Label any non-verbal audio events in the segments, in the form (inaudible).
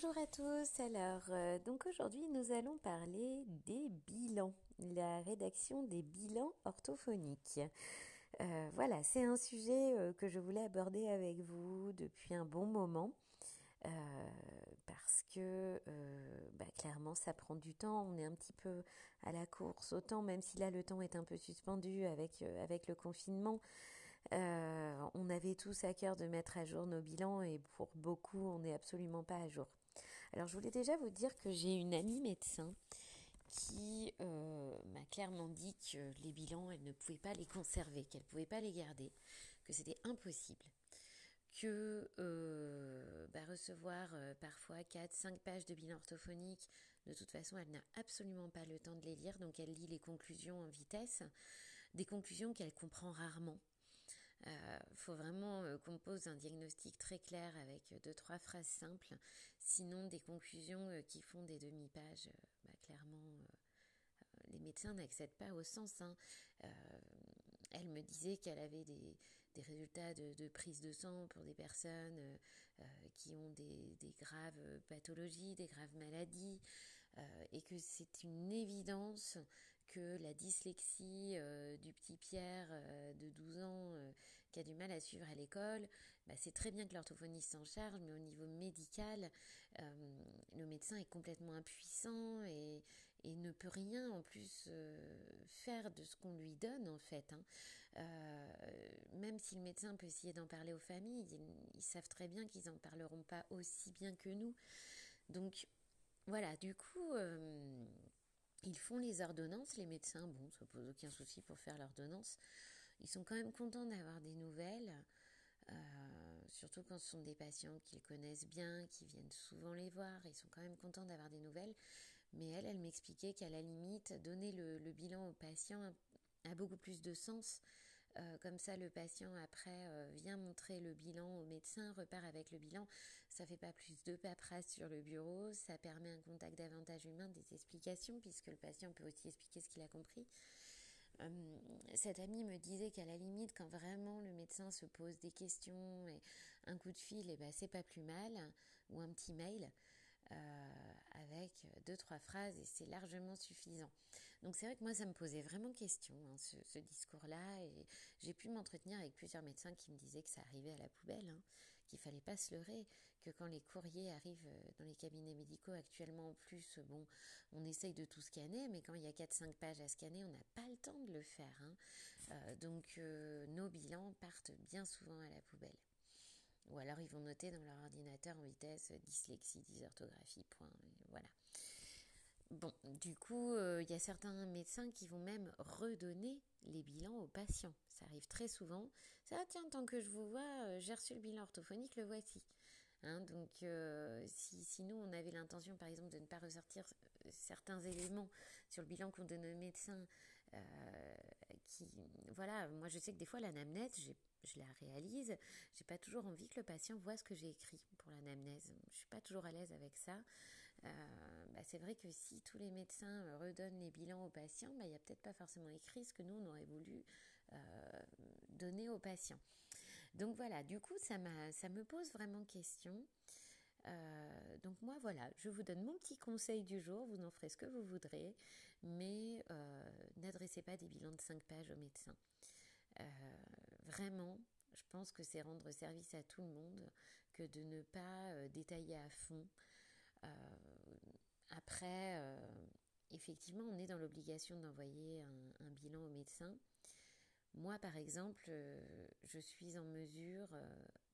Bonjour à tous. Alors, euh, donc aujourd'hui, nous allons parler des bilans, la rédaction des bilans orthophoniques. Euh, voilà, c'est un sujet euh, que je voulais aborder avec vous depuis un bon moment. parce que bah, clairement ça prend du temps, on est un petit peu à la course autant même si là le temps est un peu suspendu avec, avec le confinement, on avait tous à cœur de mettre à jour nos bilans et pour beaucoup, on n'est absolument pas à jour. Alors, je voulais déjà vous dire que j'ai une amie médecin qui euh, m'a clairement dit que les bilans, elle ne pouvait pas les conserver, qu'elle ne pouvait pas les garder, que c'était impossible que euh, bah, recevoir parfois 4-5 pages de bilan orthophonique, de toute façon, elle n'a absolument pas le temps de les lire, donc elle lit les conclusions en vitesse, des conclusions qu'elle comprend rarement. Il euh, faut vraiment euh, qu'on pose un diagnostic très clair avec deux, trois phrases simples. Sinon, des conclusions euh, qui font des demi-pages, bah, clairement, les médecins n'accèdent pas au sens. Hein. elle me disait qu'elle avait des, résultats de, prise de sang pour des personnes qui ont des, graves pathologies, des graves maladies, et que c'est une évidence que la dyslexie euh, du petit Pierre euh, de 12 ans euh, qui a du mal à suivre à l'école, bah, c'est très bien que l'orthophoniste s'en charge, mais au niveau médical, le médecin est complètement impuissant et, ne peut rien en plus faire de ce qu'on lui donne en fait. Hein. même si le médecin peut essayer d'en parler aux familles, ils, ils savent très bien qu'ils n'en parleront pas aussi bien que nous. Donc voilà, du coup ils font les ordonnances, les médecins, bon, ça pose aucun souci pour faire l'ordonnance. Ils sont quand même contents d'avoir des nouvelles, euh, surtout quand ce sont des patients qu'ils connaissent bien, qui viennent souvent les voir. Ils sont quand même contents d'avoir des nouvelles. Mais elle, elle m'expliquait qu'à la limite, donner le, bilan aux patients a beaucoup plus de sens euh, comme ça, le patient après euh, vient montrer le bilan au médecin, repart avec le bilan. Ça fait pas plus de paperasse sur le bureau. Ça permet un contact davantage humain, des explications, puisque le patient peut aussi expliquer ce qu'il a compris. Euh, cette amie me disait qu'à la limite, quand vraiment le médecin se pose des questions et un coup de fil, eh ben, c'est pas plus mal, ou un petit mail. Euh, avec deux, trois phrases et c'est largement suffisant. Donc c'est vrai que moi, ça me posait vraiment question, hein, ce, discours-là, et j'ai pu m'entretenir avec plusieurs médecins qui me disaient que ça arrivait à la poubelle, hein, qu'il fallait pas se leurrer, que quand les courriers arrivent euh, dans les cabinets médicaux actuellement en plus, bon, on essaye de tout scanner, mais quand il y a 4-5 pages à scanner, on n'a pas le temps de le faire. Hein. Euh, donc nos bilans partent bien souvent à la poubelle. Ou alors ils vont noter dans leur ordinateur en vitesse euh, dyslexie, dysorthographie, point. Voilà. Bon, du coup, euh, il y a certains médecins qui vont même redonner les bilans aux patients. Ça arrive très souvent. Ça, tiens, tant que je vous vois, euh, j'ai reçu le bilan orthophonique, le voici. Hein, donc, si, si, nous, on avait l'intention, par exemple, de ne pas ressortir certains éléments sur le bilan qu'on donne aux médecins, qui, voilà, moi, je sais que des fois, l'anamnèse, je la réalise, j'ai pas toujours envie que le patient voit ce que j'ai écrit pour l'anamnèse. Je suis pas toujours à l'aise avec ça. Euh, bah, c'est vrai que si tous les médecins euh, redonnent les bilans aux patients, bah, il n'y a peut-être pas forcément écrit ce que nous on aurait voulu euh, donner aux patients. Donc voilà, du coup ça, me pose vraiment question. donc moi voilà, je vous donne mon petit conseil du jour, vous en ferez ce que vous voudrez, mais n'adressez pas des bilans de 5 pages aux médecins. Euh, vraiment, je pense que c'est rendre service à tout le monde que de ne pas euh, détailler à fond. Euh, après, effectivement, on est dans l'obligation d'envoyer un, bilan au médecin. Moi, par exemple, je suis en mesure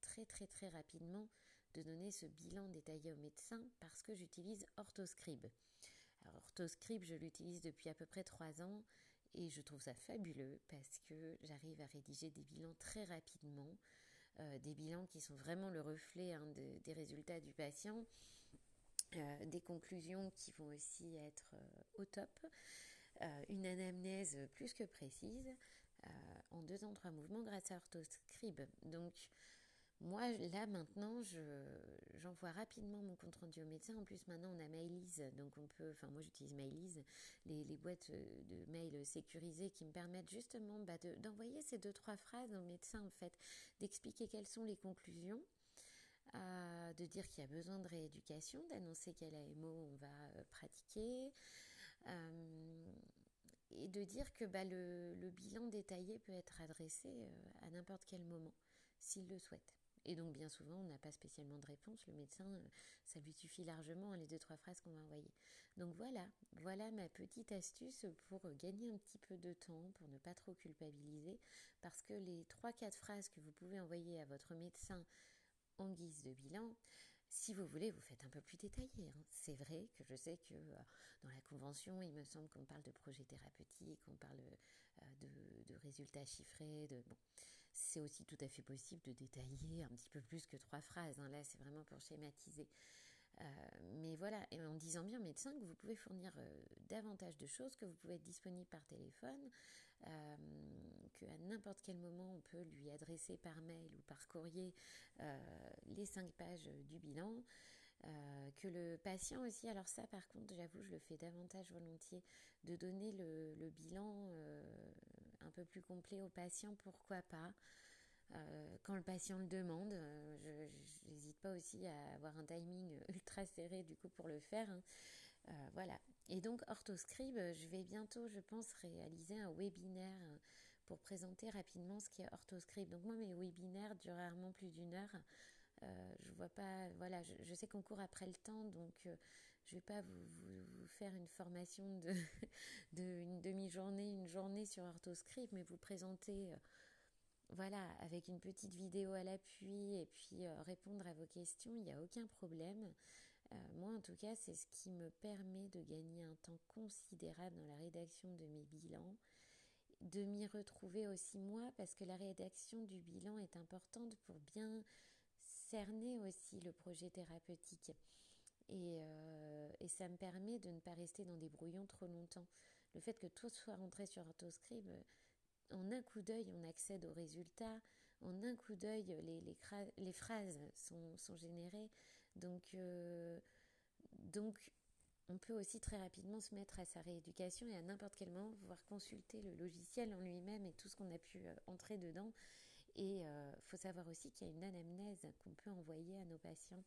très très très rapidement de donner ce bilan détaillé au médecin parce que j'utilise Orthoscribe. Alors, Orthoscribe, je l'utilise depuis à peu près trois ans et je trouve ça fabuleux parce que j'arrive à rédiger des bilans très rapidement, euh, des bilans qui sont vraiment le reflet hein, des résultats du patient, euh, des conclusions qui vont aussi être euh, au top, une anamnèse plus que précise en deux ans, trois mouvements grâce à Orthoscribe. Donc, moi, là, maintenant, j'envoie rapidement mon compte rendu au médecin. En plus, maintenant, on a Mailise, donc on peut, enfin, moi, j'utilise Mailise, les, les, boîtes de mail sécurisées qui me permettent justement bah, d'envoyer ces deux, trois phrases au médecin, en fait, d'expliquer quelles sont les conclusions. de dire qu'il y a besoin de rééducation, d'annoncer quel AMO on va pratiquer, et de dire que bah, le, le, bilan détaillé peut être adressé à n'importe quel moment, s'il le souhaite. Et donc bien souvent, on n'a pas spécialement de réponse. Le médecin, euh, ça lui suffit largement hein, les deux trois phrases qu'on va envoyer. Donc voilà, voilà ma petite astuce pour gagner un petit peu de temps, pour ne pas trop culpabiliser, parce que les trois quatre phrases que vous pouvez envoyer à votre médecin en guise de bilan, si vous voulez, vous faites un peu plus détaillé. Hein. C'est vrai que je sais que euh, dans la convention, il me semble qu'on parle de projet thérapeutique, on parle euh, de, résultats chiffrés, de c'est aussi tout à fait possible de détailler un petit peu plus que trois phrases. Hein. Là, c'est vraiment pour schématiser. Euh, mais voilà, et en disant bien médecin que vous pouvez fournir davantage de choses, que vous pouvez être disponible par téléphone, qu'à n'importe quel moment on peut lui adresser par mail ou par courrier les cinq pages du bilan. que le patient aussi, alors ça par contre j'avoue je le fais davantage volontiers, de donner le, bilan un peu plus complet au patient, pourquoi pas. Euh, quand le patient le demande, euh, je n'hésite pas aussi à avoir un timing (laughs) ultra serré du coup pour le faire. Hein. Euh, voilà. Et donc Orthoscribe, je vais bientôt, je pense, réaliser un webinaire pour présenter rapidement ce qui est Orthoscribe. Donc moi, mes webinaires durent rarement plus d'une heure. je vois pas, voilà, je, sais qu'on court après le temps, donc je vais pas vous, faire une formation (laughs) de, une demi-journée, une journée sur Orthoscript, mais vous présenter, euh, voilà, avec une petite vidéo à l'appui et puis euh, répondre à vos questions, il n'y a aucun problème. Euh, moi, en tout cas, c'est ce qui me permet de gagner un temps considérable dans la rédaction de mes bilans, de m'y retrouver aussi moi, parce que la rédaction du bilan est importante pour bien cerner aussi le projet thérapeutique. Euh, et, ça me permet de ne pas rester dans des brouillons trop longtemps. Le fait que tout soit rentré sur Autoscribe, euh, en un coup d'œil, on accède aux résultats. En un coup d'œil, les, les, phrases sont, sont, générées. Donc, euh, donc, on peut aussi très rapidement se mettre à sa rééducation et à n'importe quel moment pouvoir consulter le logiciel en lui-même et tout ce qu'on a pu entrer dedans. Et il faut savoir aussi qu'il y a une anamnèse qu'on peut envoyer à nos patients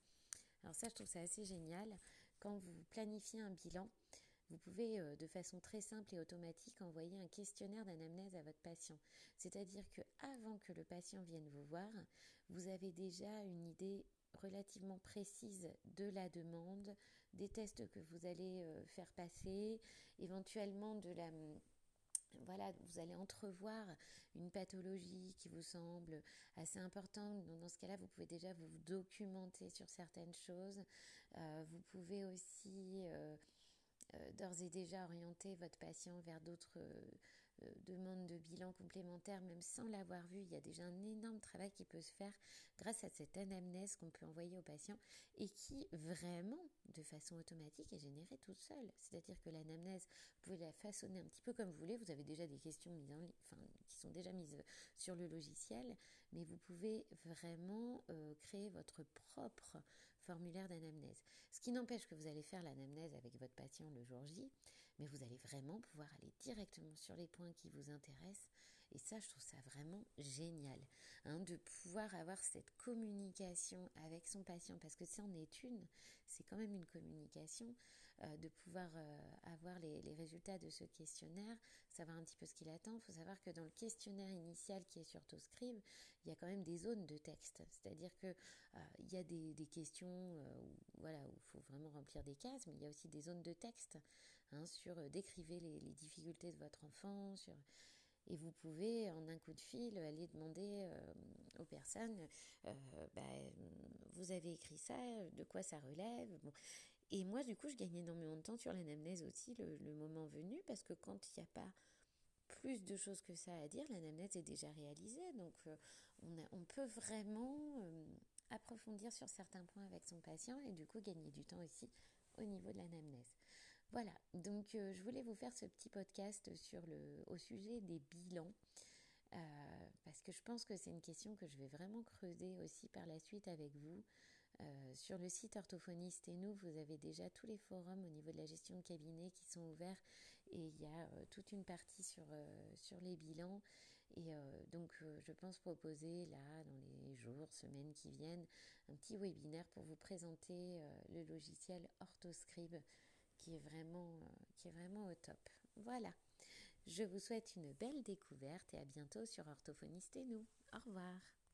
alors ça, je trouve ça assez génial. Quand vous planifiez un bilan, vous pouvez euh, de façon très simple et automatique envoyer un questionnaire d'anamnèse à votre patient. C'est-à-dire que avant que le patient vienne vous voir, vous avez déjà une idée relativement précise de la demande, des tests que vous allez euh, faire passer, éventuellement de la voilà, vous allez entrevoir une pathologie qui vous semble assez importante. Dans ce cas-là, vous pouvez déjà vous documenter sur certaines choses. Euh, vous pouvez aussi euh, d'ores et déjà orienter votre patient vers d'autres demande de bilan complémentaire, même sans l'avoir vu, il y a déjà un énorme travail qui peut se faire grâce à cette anamnèse qu'on peut envoyer aux patients et qui vraiment, de façon automatique, est générée toute seule. C'est-à-dire que l'anamnèse, vous pouvez la façonner un petit peu comme vous voulez. Vous avez déjà des questions mises en, enfin, qui sont déjà mises sur le logiciel, mais vous pouvez vraiment euh, créer votre propre formulaire d'anamnèse. Ce qui n'empêche que vous allez faire l'anamnèse avec votre patient le jour J, mais vous allez vraiment pouvoir aller directement sur les points qui vous intéressent. Et ça, je trouve ça vraiment génial, hein, de pouvoir avoir cette communication avec son patient, parce que c'en est une, c'est quand même une communication, euh, de pouvoir euh, avoir les, résultats de ce questionnaire, savoir un petit peu ce qu'il attend. Il faut savoir que dans le questionnaire initial qui est sur Toscribe, il y a quand même des zones de texte, c'est-à-dire que euh, il y a des, questions où, voilà, où il faut vraiment remplir des cases, mais il y a aussi des zones de texte Hein, sur euh, décrivez les, difficultés de votre enfant, sur et vous pouvez en un coup de fil aller demander euh, aux personnes euh, bah, vous avez écrit ça, de quoi ça relève. Et moi, du coup, je gagne énormément de temps sur l'anamnèse aussi, le, moment venu, parce que quand il n'y a pas plus de choses que ça à dire, l'anamnèse est déjà réalisée. Donc, on, on, peut vraiment approfondir sur certains points avec son patient et du coup gagner du temps aussi au niveau de l'anamnèse. Voilà, donc euh, je voulais vous faire ce petit podcast au sujet des bilans. Euh, parce que je pense que c'est une question que je vais vraiment creuser aussi par la suite avec vous. Euh, sur le site Orthophoniste et nous, vous avez déjà tous les forums au niveau de la gestion de cabinet qui sont ouverts et il y a toute une partie sur, sur les bilans Et donc, je pense proposer là, dans les jours, semaines qui viennent, un petit webinaire pour vous présenter le logiciel Orthoscribe qui est vraiment, qui est vraiment au top. Voilà. Je vous souhaite une belle découverte et à bientôt sur Orthophoniste et nous. Au revoir.